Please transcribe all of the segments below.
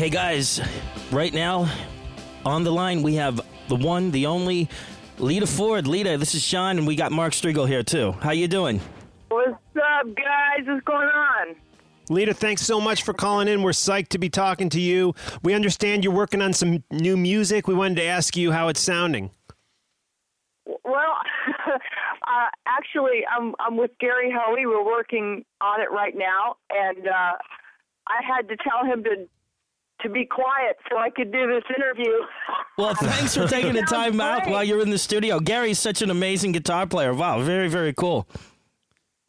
Hey guys, right now on the line we have the one, the only Lita Ford. Lita, this is Sean, and we got Mark Strigl here too. How you doing? What's up, guys? What's going on? Lita, thanks so much for calling in. We're psyched to be talking to you. We understand you're working on some new music. We wanted to ask you how it's sounding. Well, uh, actually, I'm I'm with Gary Hoey. We're working on it right now, and uh, I had to tell him to to be quiet so I could do this interview. Well, thanks for taking the time out while you're in the studio. Gary's such an amazing guitar player. Wow, very, very cool.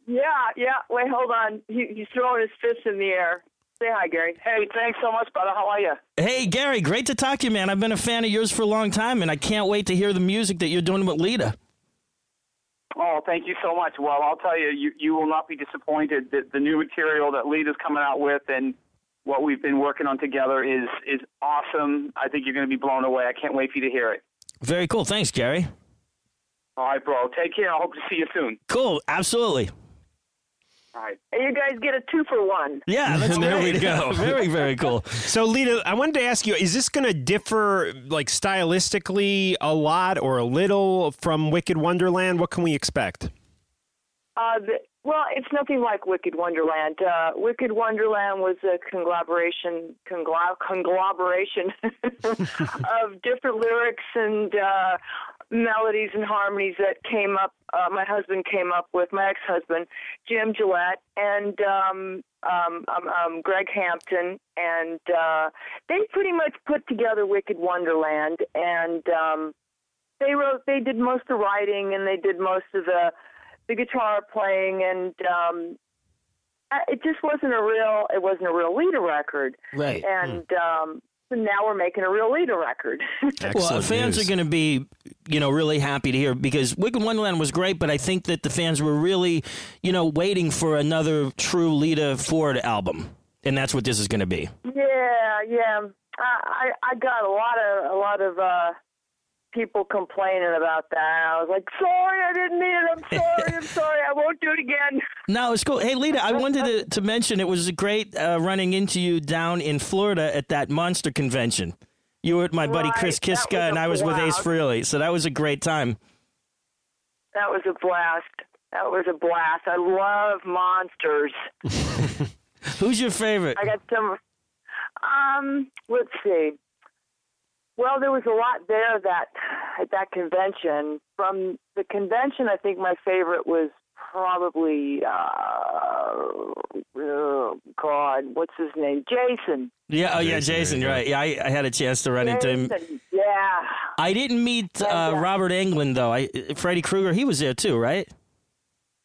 Yeah, yeah. Wait, hold on. He, he's throwing his fist in the air. Say hi, Gary. Hey, thanks so much, brother. How are you? Hey, Gary, great to talk to you, man. I've been a fan of yours for a long time, and I can't wait to hear the music that you're doing with Lita. Oh, thank you so much. Well, I'll tell you, you, you will not be disappointed that the new material that Lita's coming out with and what we've been working on together is is awesome. I think you're going to be blown away. I can't wait for you to hear it. Very cool. Thanks, Gary. All right, bro. Take care. I hope to see you soon. Cool. Absolutely. All right. Hey, you guys get a two for one. Yeah, that's There we go. very, very cool. So, Lita, I wanted to ask you: Is this going to differ, like stylistically, a lot or a little from Wicked Wonderland? What can we expect? Uh, the, well, it's nothing like Wicked Wonderland. Uh, Wicked Wonderland was a conglomeration, conglo- conglomeration of different lyrics and uh, melodies and harmonies that came up. Uh, my husband came up with my ex-husband, Jim Gillette, and um, um, um, um, Greg Hampton, and uh, they pretty much put together Wicked Wonderland, and um, they wrote, they did most of the writing, and they did most of the the guitar playing, and um, I- it just wasn't a real, it wasn't a real Lita record, Right. and um, so now we're making a real Lita record. Well, Excellent fans news. are going to be, you know, really happy to hear because Wicked Wonderland was great, but I think that the fans were really, you know, waiting for another true Lita Ford album, and that's what this is going to be. Yeah, yeah. I I I got a lot of a lot of uh people complaining about that. I was like, sorry, I didn't mean it. I'm sorry. I'm sorry. I won't do it again. No, it's cool. Hey, Lita, I wanted to, to mention it was great uh, running into you down in Florida at that monster convention. You were with my buddy Chris Kiska, and I was with Ace. Frehley, so that was a great time. That was a blast. That was a blast. I love monsters. Who's your favorite? I got some. Um, let's see. Well, there was a lot there that at that convention. From the convention, I think my favorite was probably uh, oh God, what's his name? Jason. Yeah, oh yeah, Jason, Jason. Right? Yeah, I, I had a chance to run into him. Yeah. I didn't meet uh, Yeah, yeah. Robert Englund though. I Freddie Krueger, he was there too, right?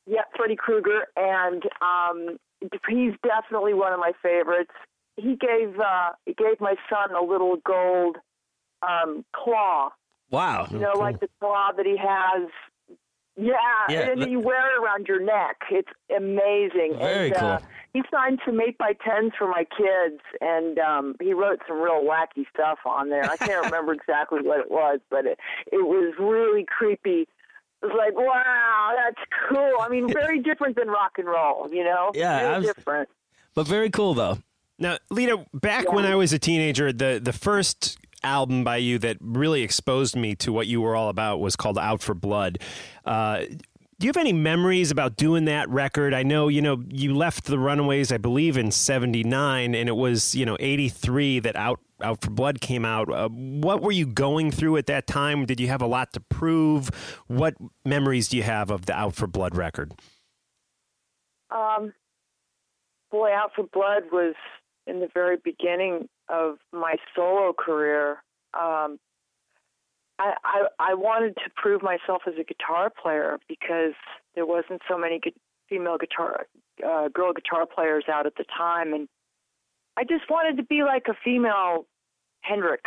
Yeah, Freddy Krueger, and um, he's definitely one of my favorites. He gave uh, he gave my son a little gold um, claw, Wow. you know, like the claw that he has. Yeah, Yeah, and that- you wear it around your neck. It's amazing. Very and, Uh, cool. he signed some eight by tens for my kids, and um, he wrote some real wacky stuff on there. I can't remember exactly what it was, but it it was really creepy. It was like, wow, that's cool. I mean, very different than rock and roll, you know? Yeah, very was- different. But very cool though. Now, Lita, back when I was a teenager, the the first album by you that really exposed me to what you were all about was called Out for Blood. Uh, do you have any memories about doing that record? I know, you know, you left the Runaways, I believe, in '79, and it was, you know, '83 that Out Out for Blood came out. Uh, what were you going through at that time? Did you have a lot to prove? What memories do you have of the Out for Blood record? Um, boy, Out for Blood was in the very beginning of my solo career. Um, I, I I wanted to prove myself as a guitar player because there wasn't so many gu- female guitar uh, girl guitar players out at the time, and I just wanted to be like a female Hendrix.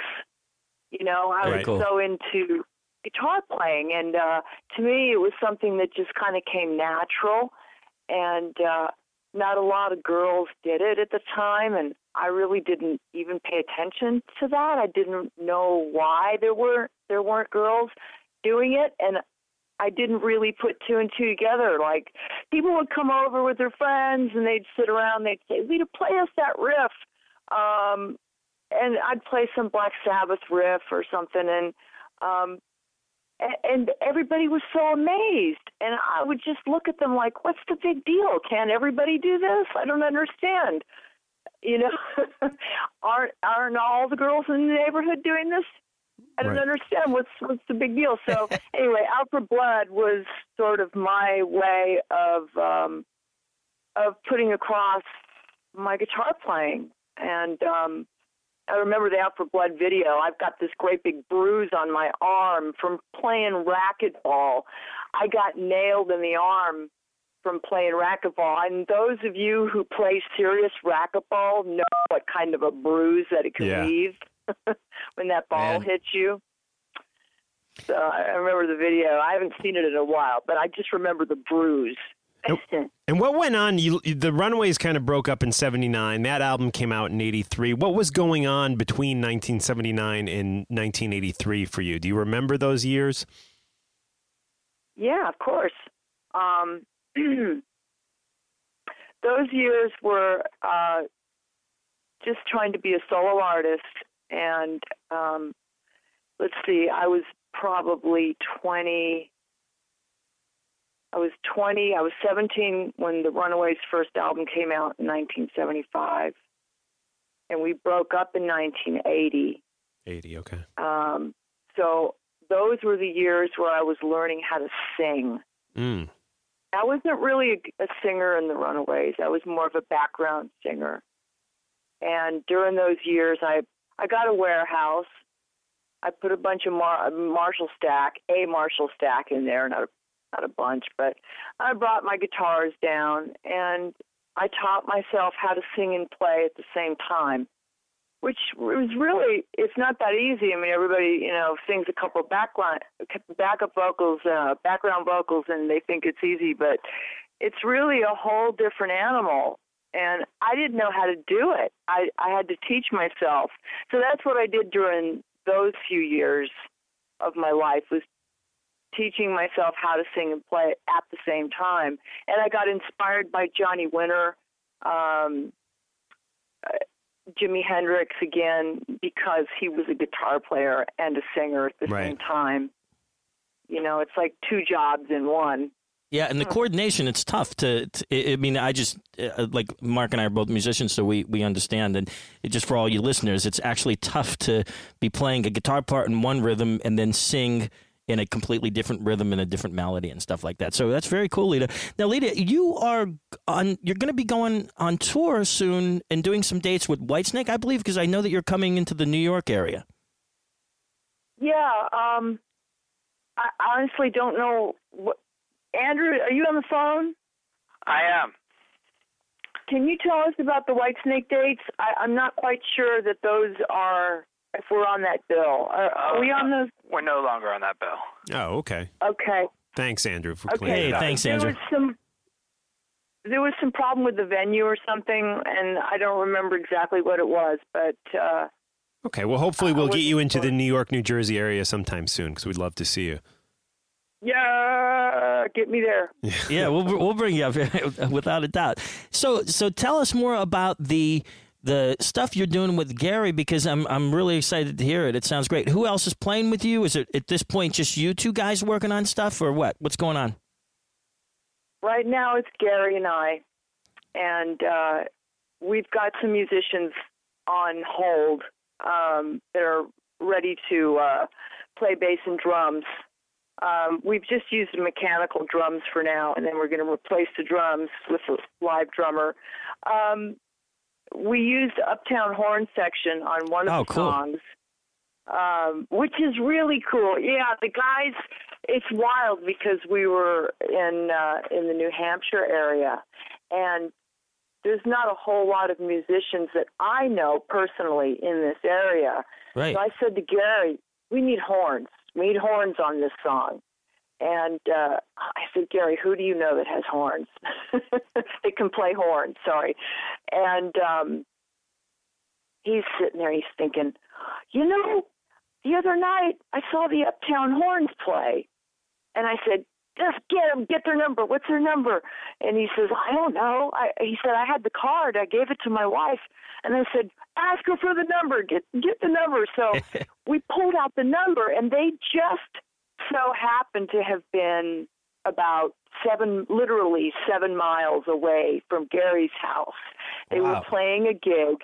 You know, I Very was cool. so into guitar playing, and uh, to me, it was something that just kind of came natural and uh, not a lot of girls did it at the time, and I really didn't even pay attention to that. I didn't know why there were there weren't girls doing it, and I didn't really put two and two together. Like people would come over with their friends, and they'd sit around, they'd say, "Lita, play us that riff," um, and I'd play some Black Sabbath riff or something, and um, and everybody was so amazed. And i would just look at them like what's the big deal? Can everybody do this? I don't understand you know aren't aren't all the girls in the neighborhood doing this i don't Right. understand what's what's the big deal so anyway out for blood was sort of my way of um of putting across my guitar playing and um I remember the Out for Blood video. I've got this great big bruise on my arm from playing racquetball. I got nailed in the arm from playing racquetball. And those of you who play serious racquetball know what kind of a bruise that it can Yeah. leave when that ball Man. hits you. So I I remember the video. I haven't seen it in a while, but I just remember the bruise. And what went on? You, the Runaways kind of broke up in '79. That album came out in '83. What was going on between 1979 and 1983 for you? Do you remember those years? Yeah, of course. Um, those years were uh, just trying to be a solo artist, and um, let's see, I was probably 20. I was 20. I was 17 when the Runaways' first album came out in 1975, and we broke up in 1980. 80. Okay. Um, so those were the years where I was learning how to sing. Mm. I wasn't really a, singer in the Runaways. I was more of a background singer. And during those years, I I got a warehouse. I put a bunch of Mar- Marshall stack, a Marshall stack in there, not a not a bunch, but I brought my guitars down and I taught myself how to sing and play at the same time, which was really it's not that easy. I mean, everybody you know sings a couple backline backup vocals, uh, background vocals, and they think it's easy, but it's really a whole different animal. And I didn't know how to do it. I I had to teach myself. So that's what I did during those few years of my life was teaching myself how to sing and play at the same time. And I got inspired by Johnny Winter, um, Jimi Hendrix again, because he was a guitar player and a singer at the Right. same time. You know, it's like two jobs in one. Yeah, and the coordination, it's tough to, to I mean, I just, uh, like Mark and I are both musicians, so we, we understand. And it, just for all you listeners, it's actually tough to be playing a guitar part in one rhythm and then sing in a completely different rhythm and a different melody and stuff like that. So that's very cool, Lita. Now, Lita, you are on, you're going to be going on tour soon and doing some dates with Whitesnake, I believe, because I know that you're coming into the New York area. Yeah, um, I honestly don't know. What, Andrew, are you on the phone? I am. Can you tell us about the White Snake dates? I, I'm not quite sure that those are, if we're on that bill. Are, are we on those? We're no longer on that bill. Oh, okay. Okay. Thanks, Andrew, for Okay. clearing Hey, it up. thanks, There was some. There was some problem with the venue or something, and I don't remember exactly what it was, but uh, Okay, well, hopefully we'll get you into the. New York, New Jersey area sometime soon because we'd love to see you. yeah, get me there. yeah, we'll we'll bring you up without a doubt. So so tell us more about the the stuff you're doing with Gary because I'm I'm really excited to hear it. It sounds great. Who else is playing with you? Is it at this point just you two guys working on stuff or what? What's going on? Right now, it's Gary and I, and uh, we've got some musicians on hold um, that are ready to uh, play bass and drums. Um, we've just used mechanical drums for now, and then we're going to replace the drums with a live drummer. Um, we used Uptown Horn section on one of Oh, the cool. songs, um, which is really cool. Yeah, the guys, it's wild because we were in uh, in the New Hampshire area, and there's not a whole lot of musicians that I know personally in this area. Right. So I said to Gary, "We need horns. We need horns on this song." And uh, I said, Gary, who do you know that has horns? that can play horns. Sorry. And um, he's sitting there. He's thinking, you know, the other night I saw the Uptown Horns play, and I said, just get them, get their number. What's their number? And he says, I don't know. I, he said, I had the card. I gave it to my wife, and I said, ask her for the number. Get get the number. So we pulled out the number, and they just so happened to have been about seven, literally seven miles away from Gary's house. They Wow. were playing a gig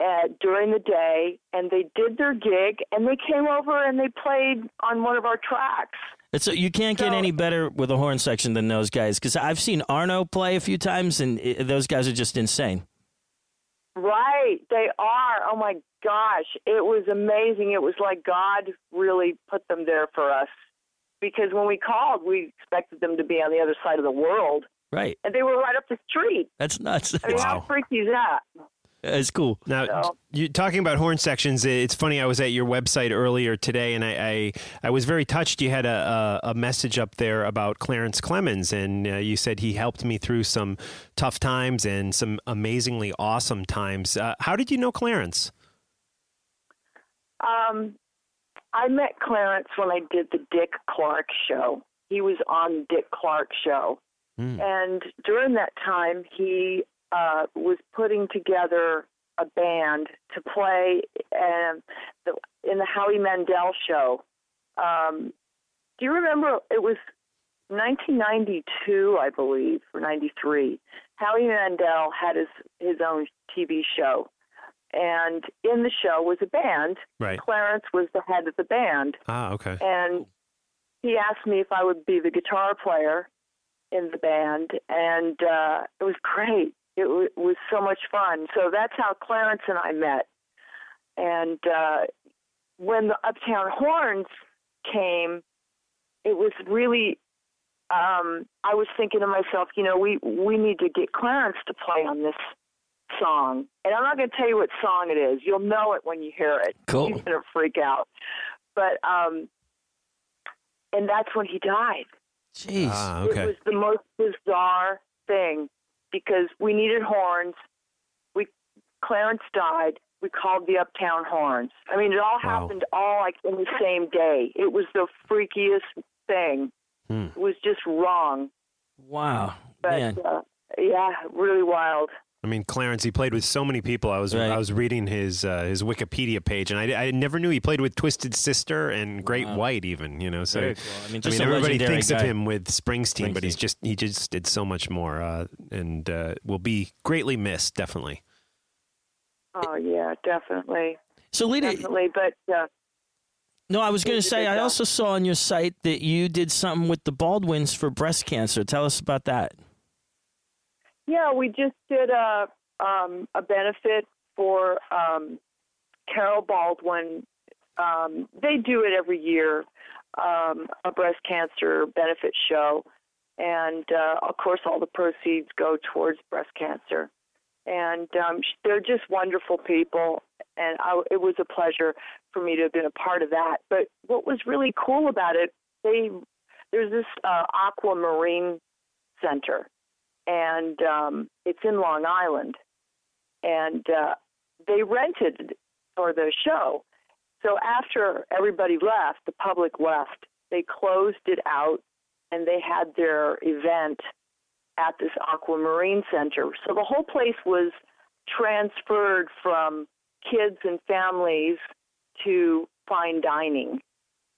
uh, during the day, and they did their gig, and they came over and they played on one of our tracks. It's you can't get So- any better with a horn section than those guys because I've seen Arno play a few times and i those guys are just insane. Right, they are. Oh my gosh, it was amazing. It was like God really put them there for us. Because when we called, we expected them to be on the other side of the world, Right. and they were right up the street. That's nuts. I mean, how freaky is that? It's cool. Now, So- you talking about horn sections. It's funny. I was at your website earlier today, and I I, I was very touched. You had a, a, a message up there about Clarence Clemons, and uh, you said he helped me through some tough times and some amazingly awesome times. Uh, how did you know Clarence? Um, I met Clarence when I did the Dick Clark show. He was on Dick Clark show. Hmm. And during that time, he uh, was putting together a band to play um, the, in the Howie Mandel show. Um, do you remember? It was 1992, I believe, or 93. Howie Mandel had his his own TV show, and in the show was a band. Right. Clarence was the head of the band, Ah, okay. and he asked me if I would be the guitar player in the band, and uh, it was great. It, w- was so much fun. So that's how Clarence and I met. And uh, when the Uptown Horns came, it was really. Um, I was thinking to myself, you know, we we need to get Clarence to play on this song, and I'm not going to tell you what song it is. You'll know it when you hear it. Cool. He's going to freak out. But um, and that's when he died. Jeez. Ah, It was the most bizarre thing because we needed horns. We Clarence died. We called the Uptown Horns. I mean, it all Wow. happened all like in the same day. It was the freakiest thing. Hmm. It was just wrong. wow. But Man. uh, yeah, really wild. I mean, Clarence, he played with so many people. I was Right. I was reading his uh, his Wikipedia page, and I, I never knew he played with Twisted Sister and Great Wow. White, even. You know, so cool. I mean, I mean, everybody legendary thinks of him with Springsteen, but he's just he just did so much more, uh, and uh, will be greatly missed, definitely. Oh yeah, definitely, So, Lita, definitely. But yeah. no, I was going to say, I also saw on your site that you did something with the Baldwins for breast cancer. Tell us about that. Yeah, we just did a um, a benefit for um, Carol Baldwin. Um, they do it every year, um, a breast cancer benefit show, and uh, of course, all the proceeds go towards breast cancer. And um, they're just wonderful people, and I, it was a pleasure for me to have been a part of that. But what was really cool about it, they there's this uh, aquamarine center and um, it's in Long Island. And uh, they rented for the show. So after everybody left, the public left, they closed it out and they had their event at this aquamarine center. So the whole place was transferred from kids and families to fine dining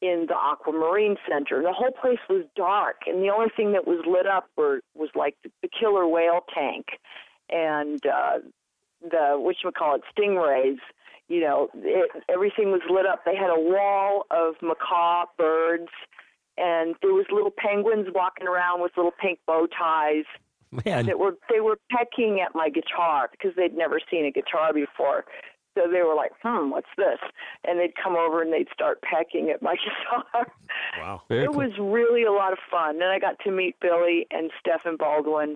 in the aquamarine center. The whole place was dark, and the only thing that was lit up were was like the, the killer whale tank and uh, the which we call it stingrays. You know, it, everything was lit up. They had a wall of macaw birds, and there was little penguins walking around with little pink bow ties Man, that were they were pecking at my guitar because they'd never seen a guitar before. So they were like, "Hmm, what's this?" And they'd come over and they'd start pecking at my guitar. Wow. very it cool. was really a lot of fun. And I got to meet Billy and Stephen Baldwin,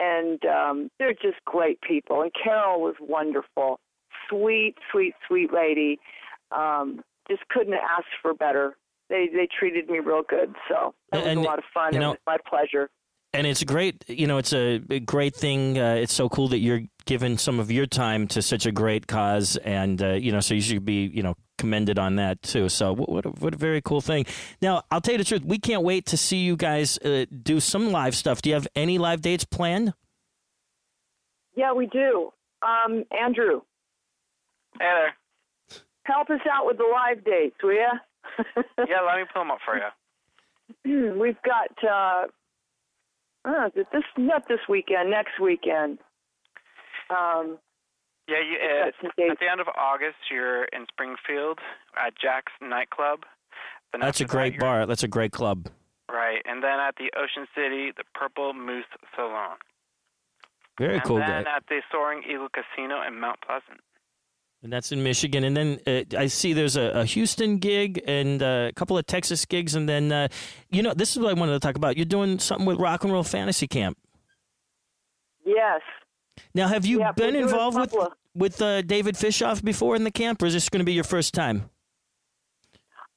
and um, they're just great people. And Carol was wonderful, sweet, sweet, sweet lady. Um, just couldn't ask for better. They they treated me real good, so it was And, a lot of fun. you know- it was my pleasure. And it's great you know it's a, a great thing uh, it's so cool that you're giving some of your time to such a great cause and uh, you know so you should be you know commended on that too so what, what, a, what a very cool thing now i'll tell you the truth we can't wait to see you guys uh, do some live stuff do you have any live dates planned Yeah, we do. Um, Andrew, Hey there. help us out with the live dates, will ya? Yeah, let me pull them up for you. We've got uh, uh, this not this weekend, next weekend. Um, Yeah, you, uh, got some dates. at the end of August, you're in Springfield at Jack's nightclub. That's a after that, great bar that's a great club Right, and then at the Ocean City, the Purple Moose Saloon. very and cool then guy at the Soaring Eagle Casino in Mount Pleasant. And that's in michigan and then uh, i see there's a, a houston gig and uh, a couple of texas gigs and then uh, you know this is what i wanted to talk about you're doing something with rock and roll fantasy camp Yes. Now, have you Yeah, been involved with of- with uh, David Fishof before in the camp, or is this going to be your first time?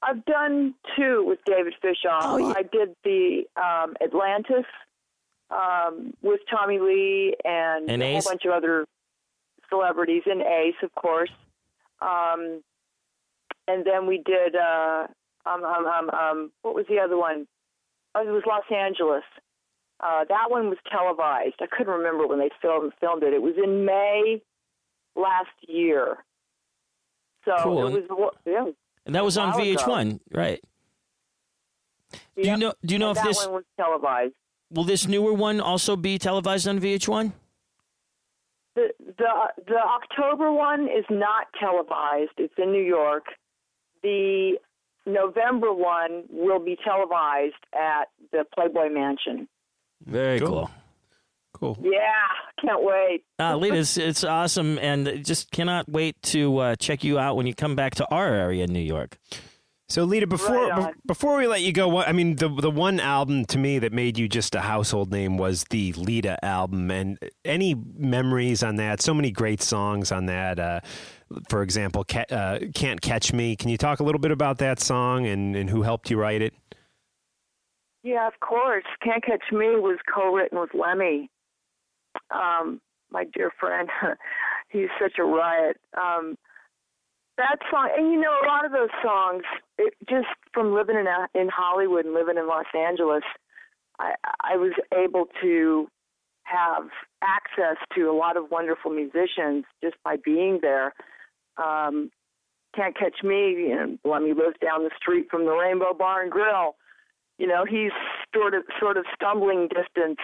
I've done two with David Fishof. Oh, yeah. I did the um, Atlantis um, with Tommy Lee and, And a whole bunch of other celebrities, and Ace, of course. Um, and then we did uh, um, um, um, um, what was the other one? Oh, it was Los Angeles. Uh, that one was televised. I couldn't remember when they filmed filmed it. It was in May last year. So Cool. it was yeah. And that was on while ago. VH1, right? Do you know? Do you know And if that this one was televised. will this newer one also be televised on VH1? The the the October one is not televised. It's in New York. The November one will be televised at the Playboy Mansion. Very Cool. cool. Cool. Yeah, can't wait. Uh, Lita, it's, it's awesome, and just cannot wait to uh, check you out when you come back to our area in New York. So, Lita, before Right before we let you go, I mean, the the one album to me that made you just a household name was the Lita album, and any memories on that? So many great songs on that. Uh, for example, Ca- uh, "Can't Catch Me." Can you talk a little bit about that song and, and who helped you write it? Yeah, of course. Can't Catch Me was co-written with Lemmy, um, my dear friend. He's such a riot. Um, that song, and you know, a lot of those songs, it, just from living in in Hollywood and living in Los Angeles, I, I was able to have access to a lot of wonderful musicians just by being there. Um, Can't Catch Me, you know, Lemmy lives down the street from the Rainbow Bar and Grill you know he's sort of sort of stumbling distance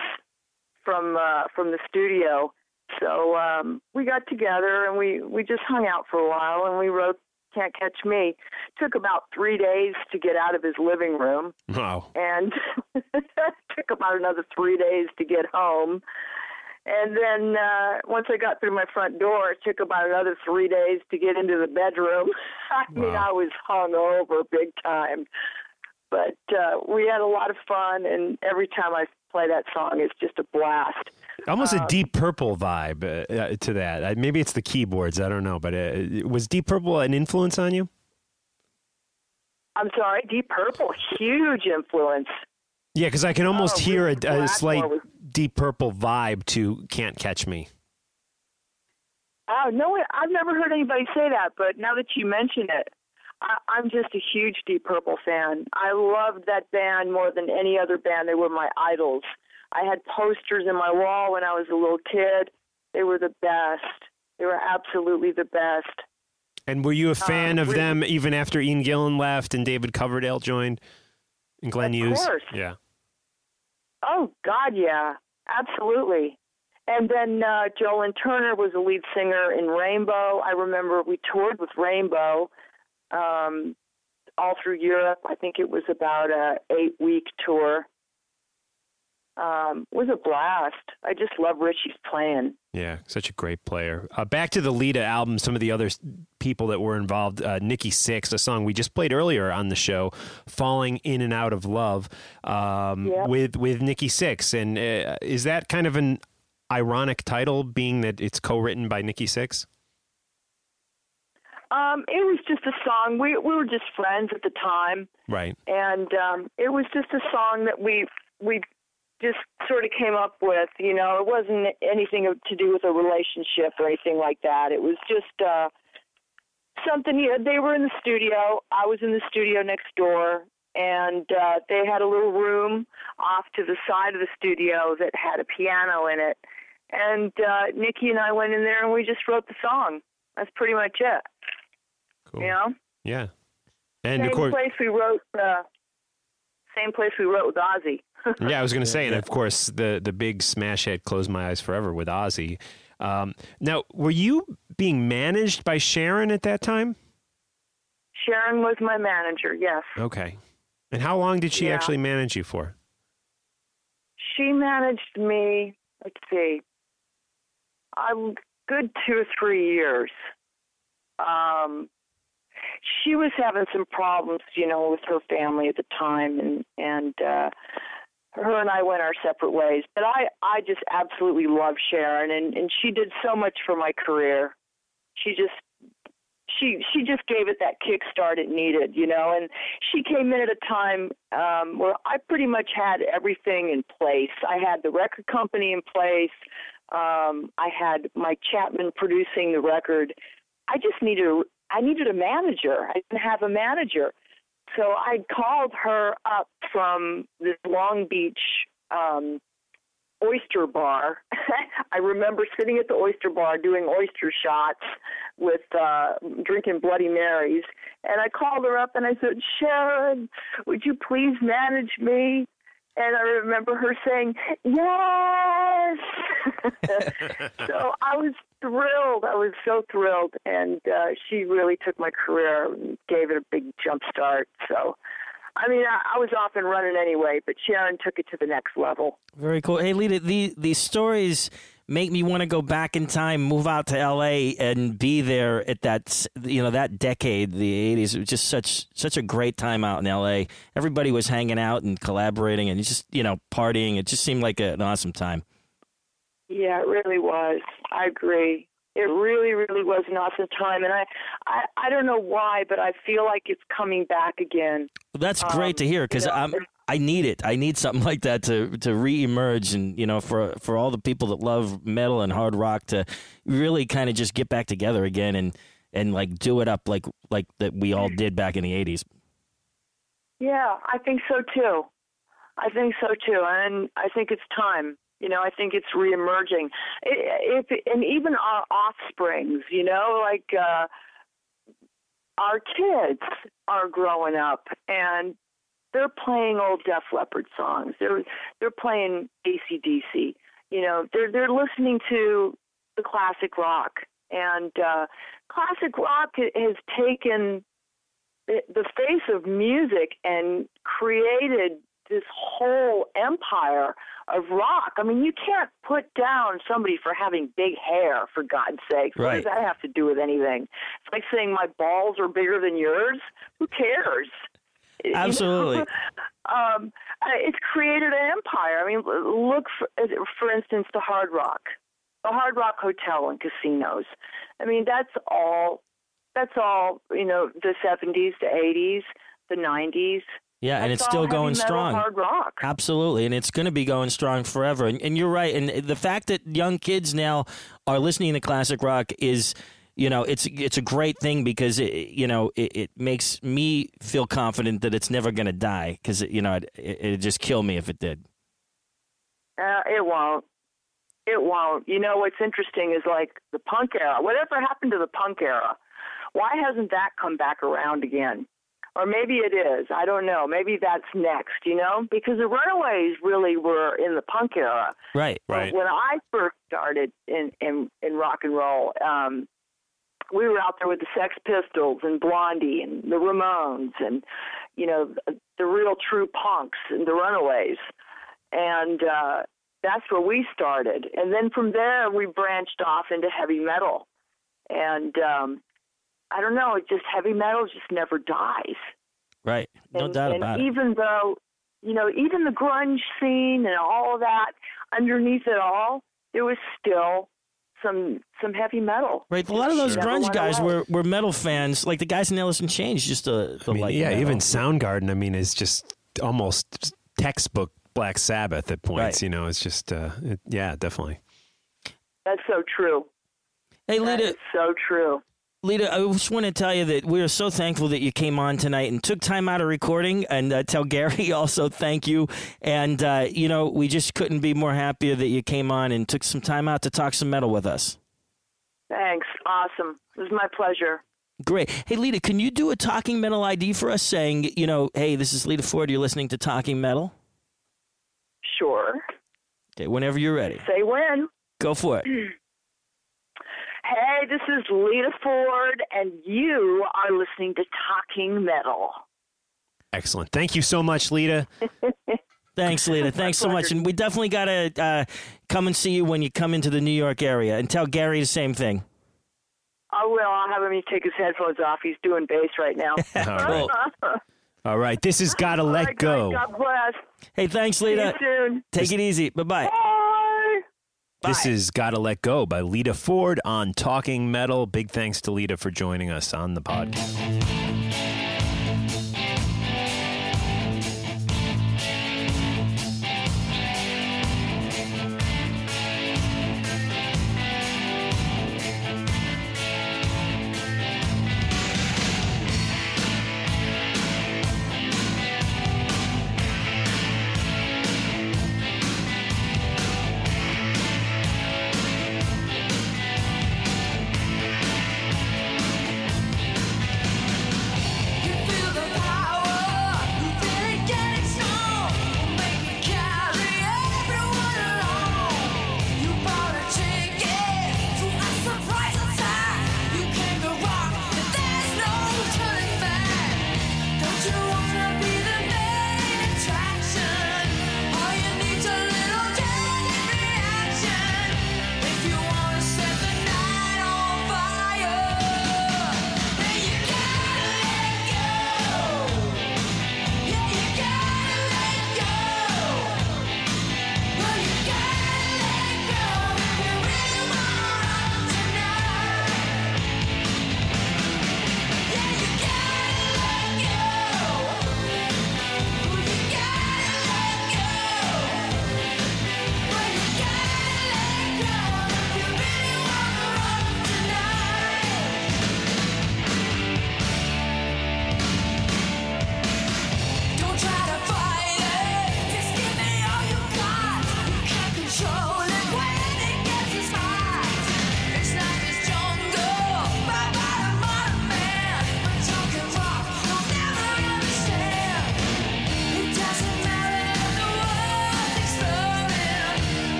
from uh from the studio so um we got together and we we just hung out for a while and we wrote can't catch me. Took about three days to get out of his living room. Wow. and took about another three days to get home. And then uh once i got through my front door it took about another three days to get into the bedroom. I mean i was hung over big time. But uh, we had a lot of fun, and every time I play that song, it's just a blast. Almost a Um, Deep Purple vibe uh, uh, to that. Uh, maybe it's the keyboards. I don't know, but uh, was Deep Purple an influence on you? I'm sorry, Deep Purple, huge influence. Yeah, because I can almost Oh, hear a, a slight was- Deep Purple vibe to "Can't Catch Me." Oh no, I've never heard anybody say that, but now that you mention it, I, I'm just a huge Deep Purple fan. I loved that band more than any other band. They were my idols. I had posters in my wall when I was a little kid. They were the best. They were absolutely the best. And were you a fan of we- them even after Ian Gillan left and David Coverdale joined and Glenn Of Hughes? Of course. Yeah. Oh God, yeah, absolutely. And then uh, Joe Lynn Turner was the lead singer in Rainbow. I remember we toured with Rainbow um, all through Europe. I think it was about a eight week tour. Um, it was a blast. I just love Ritchie's playing. Yeah, such a great player. Uh, back to the Lita album, some of the other people that were involved. Uh, Nikki Sixx, a song we just played earlier on the show, "Falling in and Out of Love," um, with with Nikki Sixx. And uh, is that kind of an ironic title, being that it's co-written by Nikki Sixx? Um, it was just a song. We we were just friends at the time. Right. and um, it was just a song that we we just sort of came up with. You know, it wasn't anything to do with a relationship or anything like that. It was just uh, something. You know, they were in the studio. I was in the studio next door, and uh, they had a little room off to the side of the studio that had a piano in it. And uh, Nikki and I went in there and we just wrote the song. That's pretty much it. Cool. You know. Yeah. And same of course, place we wrote. Uh, same place we wrote with Ozzy. yeah, I was going to say, and of course, the the big smash hit "Close My Eyes Forever" with Ozzy. Um, now, were you being managed by Sharon at that time? Sharon was my manager. Yes, Okay. And how long did she Yeah. actually manage you for? she managed me. Let's see, a good two or three years. Um, she was having some problems, you know, with her family at the time, and and uh, her and I went our separate ways. But I I just absolutely love Sharon, and and she did so much for my career. She just she she just gave it that kickstart it needed, you know. And she came in at a time um, where I pretty much had everything in place. I had the record company in place. Um, I had Mike Chapman producing the record. I just needed I needed a manager. I didn't have a manager, so I called her up from this Long Beach um, oyster bar. I remember sitting at the oyster bar doing oyster shots with uh drinking bloody marys and I called her up and I said, "Sharon, would you please manage me?" And I remember her saying, yes. so I was thrilled. I was so thrilled, and uh, she really took my career and gave it a big jump start. So, I mean, I, I was off and running anyway, but Sharon took it to the next level. Very cool. Hey, Lita, the, these stories make me want to go back in time, move out to L.A. and be there at that you know that decade, the '80s. It was just such such a great time out in L.A. Everybody was hanging out and collaborating and just you know partying. It just seemed like an awesome time. Yeah, it really was. I agree. It really, really was an awesome time, and I, I, I don't know why, but I feel like it's coming back again. That's great Um, to hear because you know, I'm. I need it. I need something like that to to reemerge, and you know, for for all the people that love metal and hard rock to really kind of just get back together again and and like do it up like like that we all did back in the '80s. Yeah, I think so too. I think so too, and I think it's time. You know, I think it's reemerging. If and even our offsprings, you know, like uh, our kids are growing up and they're playing old Def Leppard songs. They're they're playing ACDC. You know, they're they're listening to the classic rock, and uh, classic rock has taken the face of music and created this whole empire of rock. I mean, you can't put down somebody for having big hair, for God's sake. What does that have to do with anything? It's like saying my balls are bigger than yours. Who cares? You know? Absolutely. um, uh, it's created an empire. I mean, look for, for instance, the Hard Rock, the Hard Rock Hotel and casinos. I mean, that's all. That's all. You know, the '70s, the '80s, the '90s. Yeah, and it's still going metal, strong. Hard rock. Absolutely, and it's going to be going strong forever. And, and you're right. And the fact that young kids now are listening to classic rock is, you know, it's it's a great thing because it, you know it, it makes me feel confident that it's never going to die because you know it, it, it'd just kill me if it did. Uh, it won't. It won't. You know what's interesting is like the punk era. Whatever happened to the punk era? Why hasn't that come back around again? Or maybe it is. I don't know. Maybe that's next. You know, because the Runaways really were in the punk era. Right. Right. When I first started in in, in rock and roll, um, we were out there with the Sex Pistols and Blondie and the Ramones and you know the, the real true punks and the Runaways, and uh, that's where we started. And then from there we branched off into heavy metal, and um, I don't know, it just heavy metal just never dies. Right. No And, doubt and about it. even though, you know, even the grunge scene and all of that, underneath it all, there was still some some heavy metal. Right, a lot of those Never grunge guys away. were, were metal fans, like the guys in Alice in Chains, just to, to I mean, like yeah, metal. even Soundgarden. I mean, is just almost textbook Black Sabbath at points. Right. You know, it's just uh, it, yeah, definitely. That's so true. Hey, That Lita, is so true. Lita, I just want to tell you that we are so thankful that you came on tonight and took time out of recording, and uh, tell Gary also thank you. And uh, you know, we just couldn't be more happier that you came on and took some time out to talk some metal with us. Thanks. Awesome. It was my pleasure. Great. Hey, Lita, can you do a Talking Metal ID for us, saying, you know, hey, this is Lita Ford. You're listening to Talking Metal. Sure. Okay, whenever you're ready, Say when. go for it. Hey, this is Lita Ford, and you are listening to Talking Metal. Excellent. Thank you so much, Lita. Thanks, Lita. Thanks so much. And we definitely got to uh, come and see you when you come into the New York area and tell Gary the same thing. I will. I'll have him take his headphones off. He's doing bass right now. All right. All right. This has got to let right, go. God bless. Hey, thanks, See you Lita. soon. Take it easy. Bye bye. Bye. This is Gotta Let Go by Lita Ford on Talking Metal. Big thanks to Lita for joining us on the podcast.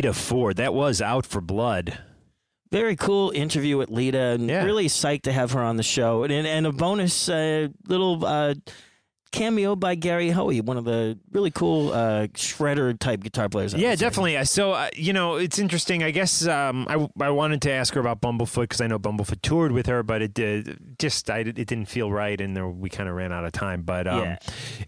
Lita Ford. That was out for blood. Very cool interview with Lita, and Yeah. really psyched to have her on the show. And and a bonus uh, little uh, cameo by Gary Hoey, one of the really cool uh, shredder type guitar players. I Yeah, say. definitely. Uh, So uh, you know, it's interesting. I guess um, I I wanted to ask her about Bumblefoot because I know Bumblefoot toured with her, but it did just I, it didn't feel right, and there, we kind of ran out of time. But um, Yeah.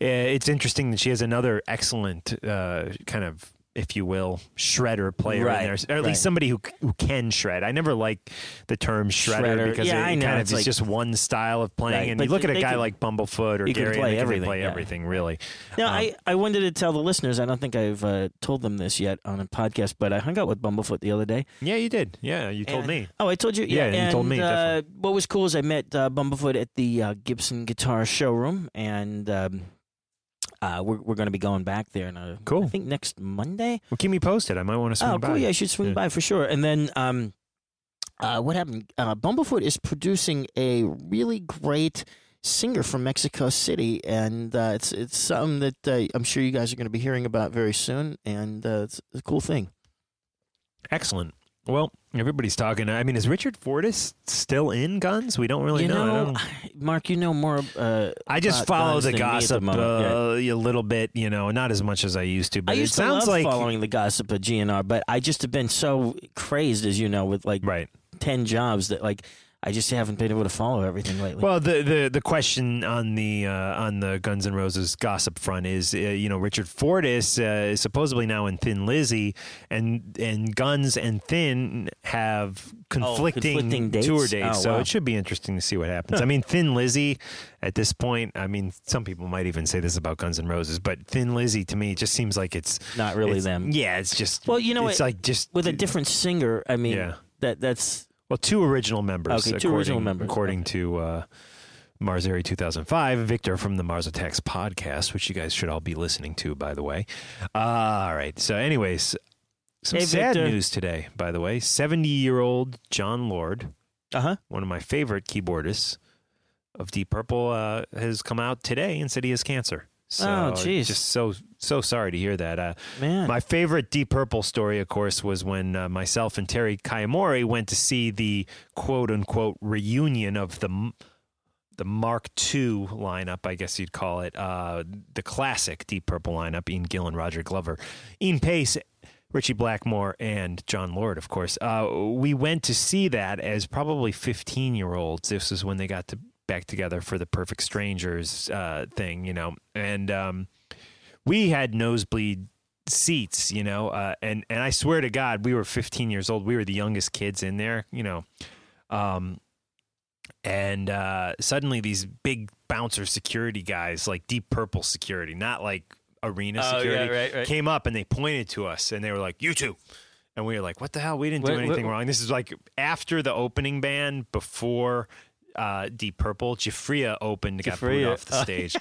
uh, it's interesting that she has another excellent uh, kind of. If you will, shredder player Right, in there, or at right. least somebody who who can shred. I never like the term shredder, Shredder. because Yeah, it, I know. kind of It's is like- just one style of playing. Right, And but you look at a guy can- like Bumblefoot or Gary, play and everything, play yeah. everything really. Now, Um, I, I wanted to tell the listeners, I don't think I've uh, told them this yet on a podcast, but I hung out with Bumblefoot the other day. yeah, you did. Yeah, you told And- me. Oh, I told you? Yeah, Yeah, you told me, Uh, what was cool is I met uh, Bumblefoot at the uh, Gibson Guitar Showroom, and um, uh, we're, we're going to be going back there. In a, Cool. I think next Monday. Well, keep me posted. I might want to swing Oh, by. Oh, cool. Yeah, I should swing Yeah. by for sure. And then um, uh, what happened? Uh, Bumblefoot is producing a really great singer from Mexico City, and uh, it's it's something that uh, I'm sure you guys are going to be hearing about very soon, and uh, it's a cool thing. Excellent. Well, everybody's talking. I mean, is Richard Fortus still in Guns? We don't really you know. Know, Mark, you know more. Uh, I just follow the at the gossip. Yeah. uh, a little bit, you know, not as much as I used to. But I used it to sounds like following the gossip of GNR, but I just have been so crazed, as you know, with like right. ten jobs that like I just haven't been able to follow everything lately. Well, the, the the question on the uh, on the Guns N' Roses gossip front is, uh, you know, Richard Fortus uh, is supposedly now in Thin Lizzy, and and Guns and Thin have conflicting, Oh, conflicting dates? tour dates. Oh, so wow. it should be interesting to see what happens. I mean, Thin Lizzy at this point, I mean, some people might even say this about Guns N' Roses, but Thin Lizzy to me just seems like it's Not really it's- them. Yeah, it's just Well, you know it's like just with a different singer, I mean, Yeah. that that's well, two original members. Okay, two according, original members. According to uh, Marzeri 2005, Victor from the Mars Attacks podcast, which you guys should all be listening to, by the way. Uh, all right. So, anyways, some Hey, sad Victor. news today, by the way. 70 year old Jon Lord, uh huh. one of my favorite keyboardists of Deep Purple, uh, has come out today and said he has cancer. So, Oh, jeez. Just so, so sorry to hear that. Uh, Man, my favorite Deep Purple story, of course, was when uh, myself and Terry Kayamori went to see the quote unquote reunion of the the Mark II lineup, I guess you'd call it, uh, the classic Deep Purple lineup: Ian Gillan, Roger Glover, Ian Paice. Ritchie Blackmore and Jon Lord, of course. Uh, we went to see that as probably 15 year olds. This is when they got to back together for the Perfect Strangers uh, thing, you know. And um, we had nosebleed seats, you know, uh, and and I swear to God, we were 15 years old. We were the youngest kids in there, you know, um, and uh, suddenly these big bouncer security guys, like Deep Purple security, not like arena Oh, yeah, security, right, right. came up and they pointed to us and they were like, "You two." And we were like, "What the hell? We didn't do anything wrong." This is like after the opening band, before uh, Deep Purple. Giuffria opened, got booed off the stage.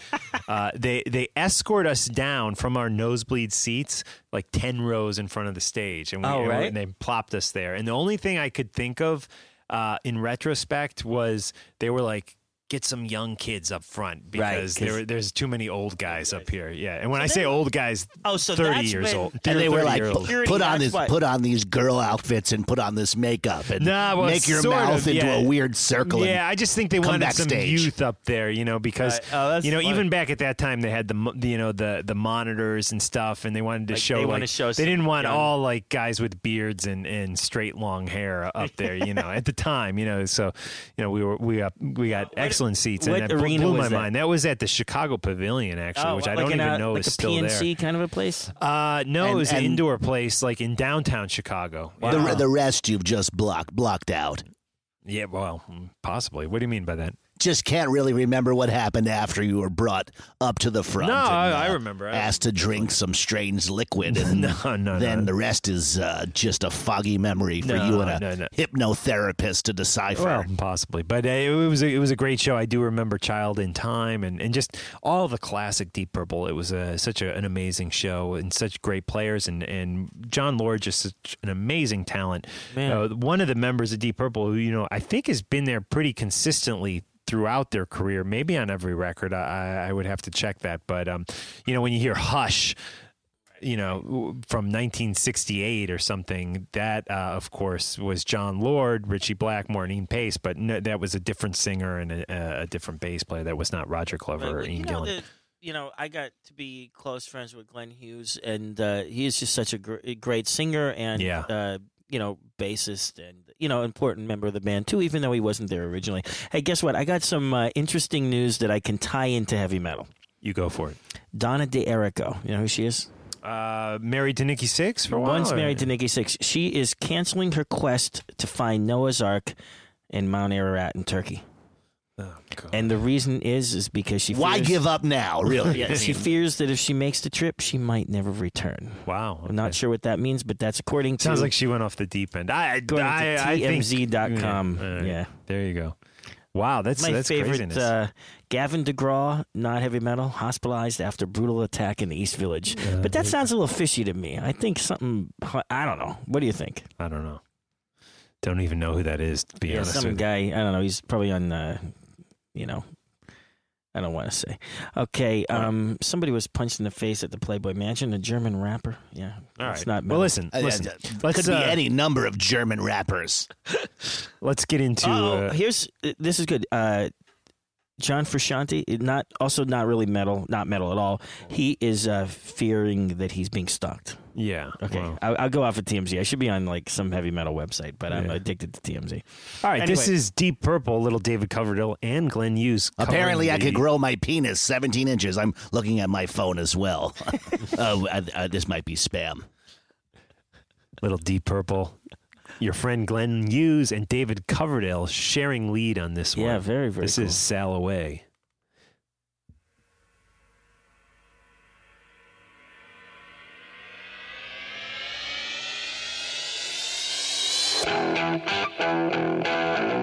uh, they they escort us down from our nosebleed seats, like ten rows in front of the stage, and we Oh, and they plopped us there. And the only thing I could think of uh, in retrospect was they were like. Get some young kids up front because 'cause- there, there's too many old guys up here. Yeah, and when I say old guys, Oh, so thirty that's years been- old, and they were like, year "Put- put on this, what- put on these girl outfits and put on this makeup and Nah, well, make your mouth of, into yeah. a weird circle. Yeah, I just think they come wanted some youth up there, you know, because Right. Oh, you know funny. even back at that time they had the the, you know the the monitors and stuff, and they wanted to Like, show they like wanna show they didn't want young- all like guys with beards and, and straight long hair up there, you know, at the time, you know, so you know we were we got we got excellent seats, and what that arena blew was my that? mind. That was at the Chicago Pavilion actually, oh, which I like don't in even a, know like is a still PNC there. kind of a place. Uh, no, And- it was an indoor place like in downtown Chicago. The, the rest you've just blocked blocked out. Yeah, well, possibly. What do you mean by that? Just can't really remember what happened after you were brought up to the front. No, and, I- I uh, remember. I asked to drink some strange liquid, and No, no, then no. the rest is uh, just a foggy memory for No, you and a no, no. hypnotherapist to decipher. Well, possibly, but uh, it was a, it was a great show. I do remember Child in Time and, and just all the classic Deep Purple. It was a, such a, an amazing show and such great players and, and Jon Lord just such an amazing talent. Man. Uh, one of the members of Deep Purple who you know I think has been there pretty consistently throughout their career, maybe on every record. I, I would have to check that, but um, you know when you hear Hush. you know, from 1968 or something. That, uh, of course, was Jon Lord, Ritchie Blackmore, and Ian Paice, but no, that was a different singer and a, a different bass player. That was not Roger Glover or Ian you know, Gillan. the, you know, I got to be close friends with Glenn Hughes, and uh, he is just such a gr- great singer and, Yeah. uh, you know, bassist and, you know, important member of the band, too, even though he wasn't there originally. Hey, guess what? I got some uh, interesting news that I can tie into heavy metal. you go for it. Donna D'Errico, you know who she is? Uh, married to Nikki Sixx for a while. Once or- married to Nikki Sixx. She is canceling her quest to find Noah's Ark in Mount Ararat in Turkey. Oh, God. And the reason is is because she Why fears, give up now? Really? Yeah, she fears that if she makes the trip, she might never return. wow. I'm not sure what that means, but that's according to Sounds like she went off the deep end. I, according I, to I think- TMZ.com. Yeah, all right. Yeah. There you go. Wow, that's My that's favorite, craziness. uh, Gavin DeGraw, not heavy metal, hospitalized after brutal attack in the East Village. but that sounds a little fishy to me. I think something. I don't know. What do you think? I don't know. Don't even know who that is. To be Yeah, honest some with guy. I don't know. He's probably on. Uh, you know, I don't want to say. Okay. Um, somebody was punched in the face at the Playboy Mansion. A German rapper. Yeah. you. All it's right. not. well, listen, Uh, listen. uh, let's Could be uh, any number of German rappers. let's get into. oh, uh, here's this is good. Uh, John Frusciante, not also not really metal, not metal at all. He is uh, fearing that he's being stalked. Yeah. Okay, well. I'll, I'll go off of TMZ. I should be on like some heavy metal website, but I'm Yeah. addicted to TMZ. All right. This is Deep Purple, little David Coverdale and Glenn Hughes. covering Apparently, I could grow my penis 17 inches. I'm looking at my phone as well. uh, uh, uh, this might be spam. Little Deep Purple. Your friend Glenn Hughes and David Coverdale sharing lead on this one. Yeah, very very. This cool. is Sail Away. If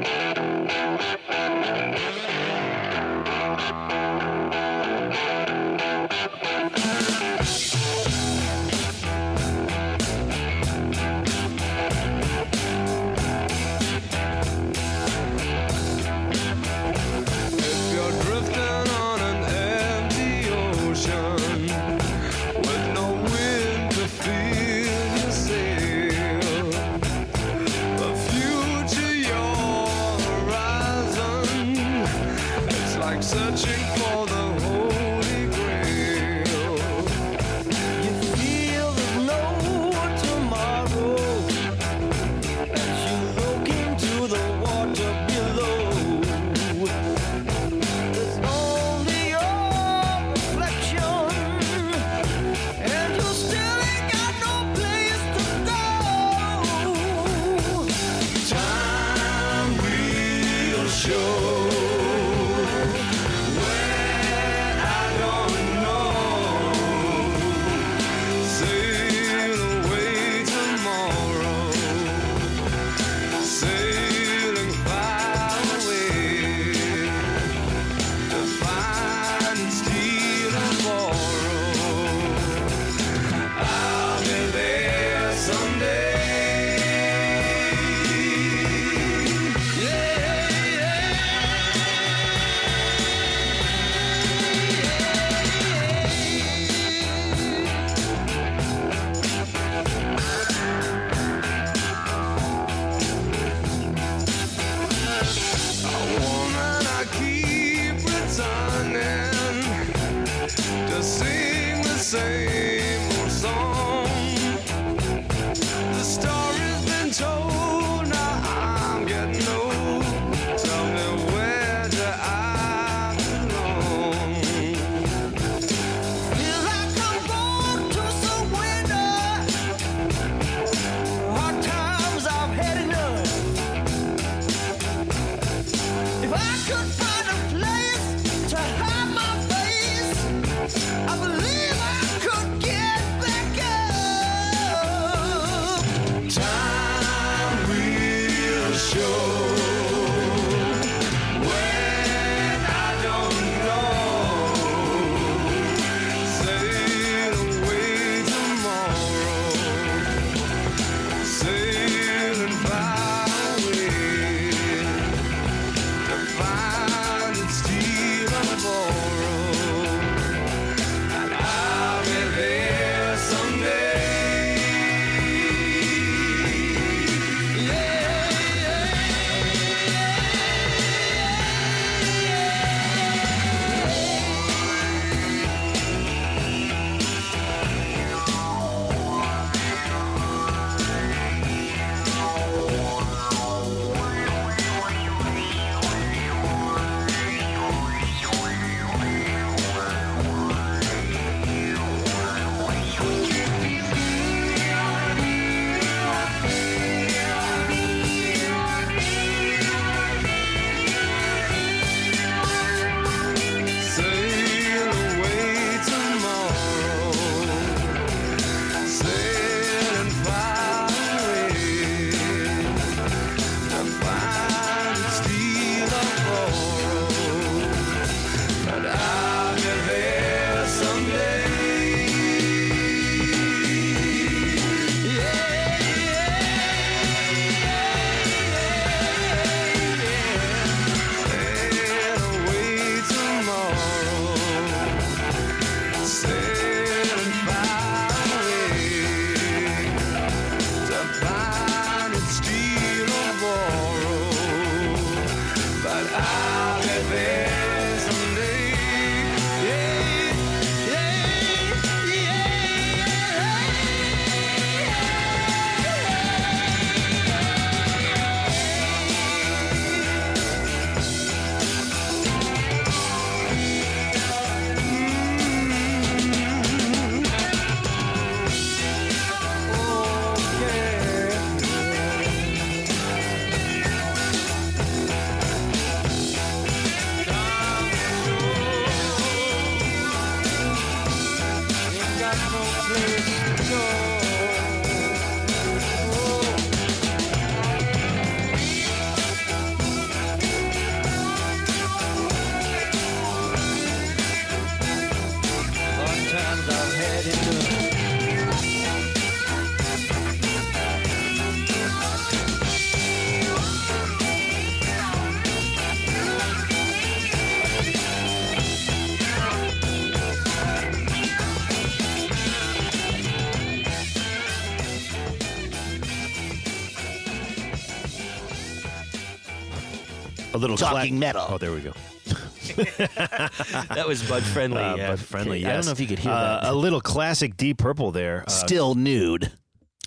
A little talking cla- metal. Oh, there we go. that was Bud Friendly. Uh, yeah. Bud friendly. I don't know if you could hear Uh, that. A little classic Deep Purple there. Uh, Still nude.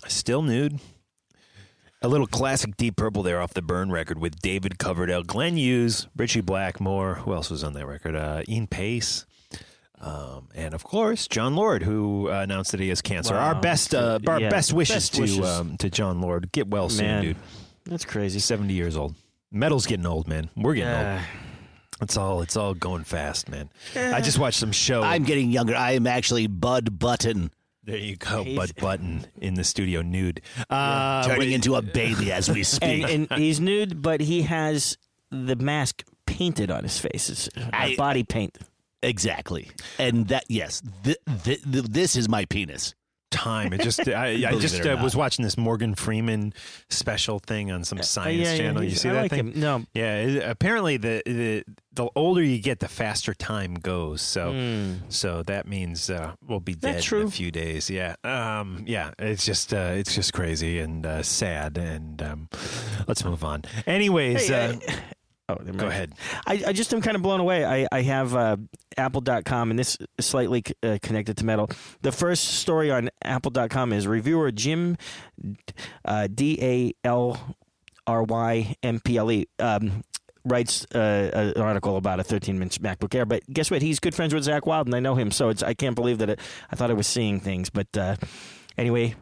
Still nude. A little classic Deep Purple there off the Burn record with David Coverdale, Glenn Hughes, Ritchie Blackmore. Who else was on that record? Uh, Ian Paice. Um, and of course, Jon Lord, who uh, announced that he has cancer. Our best, uh, our Yeah, best wishes best to. Um, to Jon Lord. Get well soon, dude. That's crazy. Seventy years old. Metal's getting old, man. We're getting Uh, old. It's all it's all going fast, man. I just watched some show. I'm getting younger. I am actually Bud Button, there you go, He's- Bud Button in the studio nude, uh, turning but- into a baby as we speak. and, and he's nude, but he has the mask painted on his face. It's I- body paint. exactly. And that, yes, th- th- th- this is my penis. Time. It just I, I just uh, was watching this Morgan Freeman special thing on some science yeah, yeah, channel. you see I that like thing? him. No. Yeah, it- apparently the, the the older you get, the faster time goes. So so that means uh, we'll be dead. In a few days. Yeah, um, yeah. It's just uh, it's just crazy and uh, sad. And um, let's move on. Anyways, Hey, uh, oh, go ahead. I, I just am kind of blown away. I, I have uh, Apple.com, and this is slightly uh, connected to metal. The first story on Apple.com is reviewer Jim uh, D A L R Y M P L E. Um, Writes uh, an article about a 13-inch MacBook Air, but guess what? He's good friends with Zakk Wylde, and I know him, so it's I can't believe that it, I thought I was seeing things, but uh, anyway,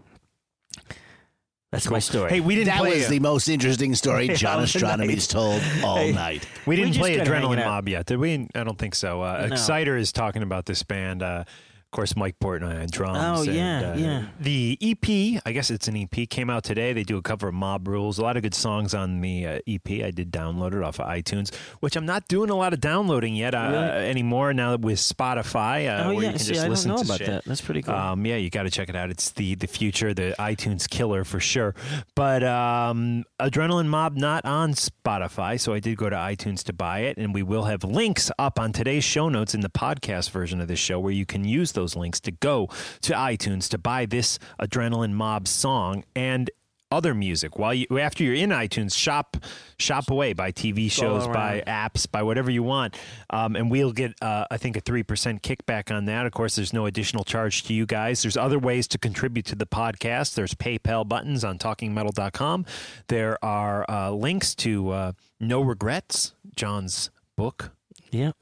that's my story. Hey, we didn't That play. was the most interesting story John Ostronomy's told all Hey. night. We didn't We play Adrenaline. Mob yet, did we? I don't think so. Uh, No. Exciter is talking about this band. Uh, of course, Mike Portnoy on drums. Oh, and, yeah, uh, yeah. The EP, I guess it's an EP, came out today. They do a cover of Mob Rules. A lot of good songs on the uh, EP. I did download it off of iTunes, which I'm not doing a lot of downloading yet uh, Really? anymore now with Spotify. Uh, oh where yeah, you can see, just I don't listen know to about shit. that. That's pretty cool. Um, yeah, you got to check it out. It's the the future, the iTunes killer for sure. But um, Adrenaline Mob not on Spotify, so I did go to iTunes to buy it, and we will have links up on today's show notes in the podcast version of this show, where you can use those links to go to iTunes to buy this Adrenaline Mob song and other music. While you after you're in iTunes shop shop away buy TV shows buy apps buy whatever you want. Um, and we'll get uh, I think a 3% kickback on that. Of course there's no additional charge to you guys. There's other ways to contribute to the podcast. There's PayPal buttons on talkingmetal.com there are uh, links to uh, No Regrets John's book. Yeah,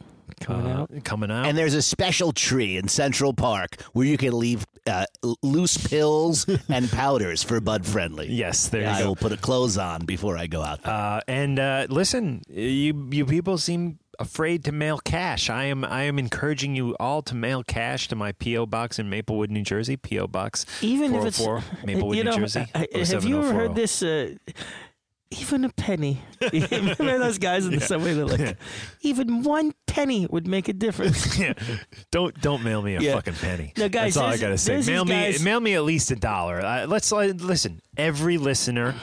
coming uh, out. coming out And there's a special tree in Central Park where you can leave uh, loose pills and powders for Bud Friendly. yes there you I go will put a clothes on before I go out. there. Uh, and uh, listen, you you people seem afraid to mail cash. I am I am encouraging you all to mail cash to my PO box in Maplewood, New Jersey. PO box Even if it's 404, Maplewood, you know, New Jersey. uh, have you ever heard this? Uh, even a penny. Remember those guys in the subway? They're like, even one penny would make a difference. yeah. Don't don't mail me a Yeah. fucking penny. No, guys, That's all I gotta say. Mail me guys- mail me at least a dollar. Uh, let's uh, listen. Every listener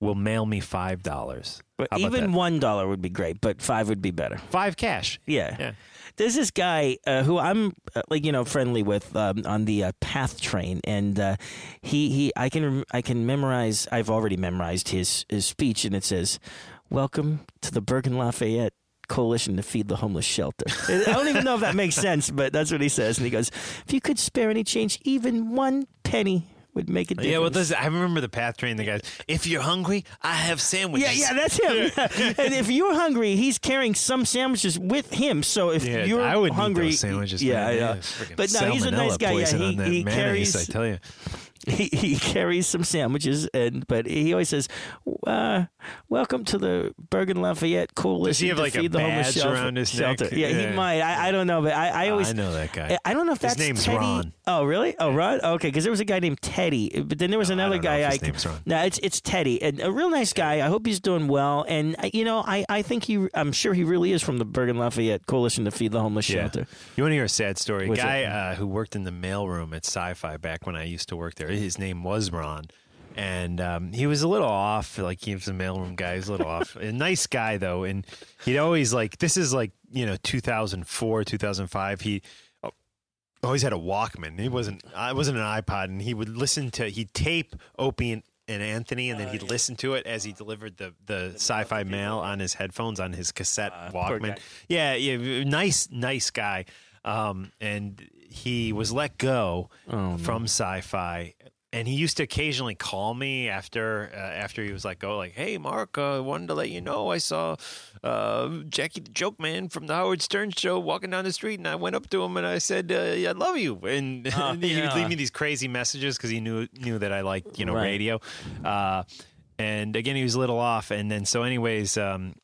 will mail me five dollars. But even one dollar would be great, but five would be better. five cash. Yeah. There's this guy uh, who I'm uh, like you know friendly with um, on the uh, Path train, and uh, he he I can I can memorize. I've already memorized his his speech, and it says, "Welcome to the Bergen Lafayette." Coalition to feed the homeless shelter. I don't even know if that makes sense, but that's what he says. And he goes, "If you could spare any change, even one penny would make a difference." Yeah, well, this, I remember the path train. The guys, if you're hungry, I have sandwiches. Yeah, yeah, that's him. Yeah. And if you're hungry, he's carrying some sandwiches with him. So if Yeah, you're I would hungry, sandwiches. yeah, man. yeah. It's But no, he's a nice guy. Yeah, he, he carries I tell you. He, he carries some sandwiches, and but he always says, uh, "Welcome to the Bergen Lafayette Coalition Does he have to like a feed the homeless badge shelter." around his shelter. neck? Yeah, Yeah. he might. I, I don't know, but I, I always I know that guy. I don't know if His that's name's Teddy. Ron. Oh, really? Oh, Ron. Okay, because there was a guy named Teddy, but then there was No, another don't guy. his I name's Ron. no, it's it's Teddy, and a real nice guy. I hope he's doing well, and uh, you know, I, I think he, I'm sure he really is from the Bergen Lafayette Coalition to feed the homeless shelter. You want to hear a sad story? A What's guy uh, who worked in the mailroom at Sci-Fi back when I used to work there. His name was Ron, and um, he was a little off. Like he was a mailroom guy. He was a little off. A nice guy though, and he'd always like this is like you know 2004, 2005. He always had a Walkman. He wasn't. I wasn't an iPod, and he would listen to. He'd tape Opie and and Anthony, and then he'd listen to it as he delivered the the sci-fi mail on his headphones on his cassette poor Walkman. Yeah, yeah, nice, nice guy. Um, and he was let go Oh, from sci-fi. And he used to occasionally call me after uh, after he was let go, like, "Hey, Mark, I uh, wanted to let you know I saw uh, Jackie the Joke Man from the Howard Stern show walking down the street, and I went up to him and I said, uh, "I love you." And Oh, he would leave me these crazy messages because he knew knew that I like you know Right. radio. Uh, and again, he was a little off. And then so, anyways, um,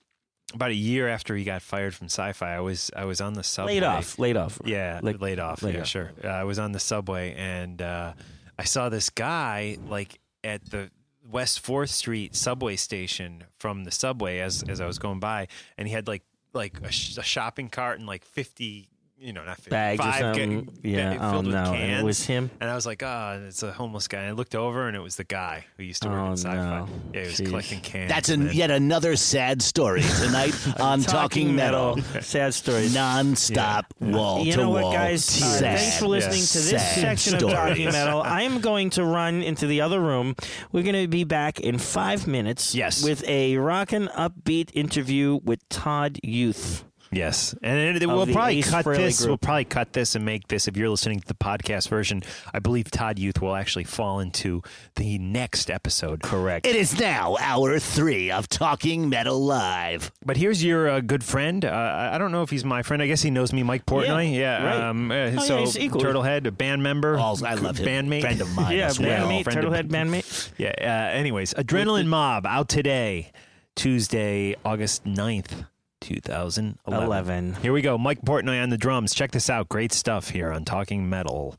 about a year after he got fired from Sci-Fi, I was I was on the subway. Laid off. Laid off. Yeah, Like- laid off. laid yeah, off. sure. Uh, I was on the subway and uh, I saw this guy like at the West Fourth Street subway station from the subway as as I was going by, and he had like like a, sh- a shopping cart and like fifty. You know, not 50, Bags or five ga- something. ba- Yeah. Oh filled with no. cans. And it was him. And I was like, oh, it's a homeless guy. And I looked over, and it was the guy who used to work Oh, at Sci-Fi. no. Yeah, he was Jeez. collecting cans. That's an, yet another sad story tonight on Talking, Metal. Sad stories. Non-stop, wall you to know wall. what, guys? Uh, thanks for listening to this sad section of. Talking Metal. I am going to run into the other room. We're going to be back in five minutes. Yes. with a rockin' upbeat interview with Todd Youth. Yes, and Of we'll probably Ace cut this. group. We'll probably cut this and make this. If you're listening to the podcast version, I believe Todd Youth will actually fall into the next episode. Correct. It is now hour three of Talking Metal Live. But here's your uh, good friend. Uh, I don't know if he's my friend. I guess he knows me, Mike Portnoy. Yeah, Yeah. right. Um, uh, Oh, yeah, so equally- Turtlehead, a band member. I love him. Bandmate. Friend of mine yeah, well. bandmate, Friend of- Turtlehead bandmate. Yeah. Uh, anyways, Adrenaline Mob out today, Tuesday, August 9th, 2011. 11. Here we go. Mike Portnoy on the drums. Check this out. Great stuff here on Talking Metal.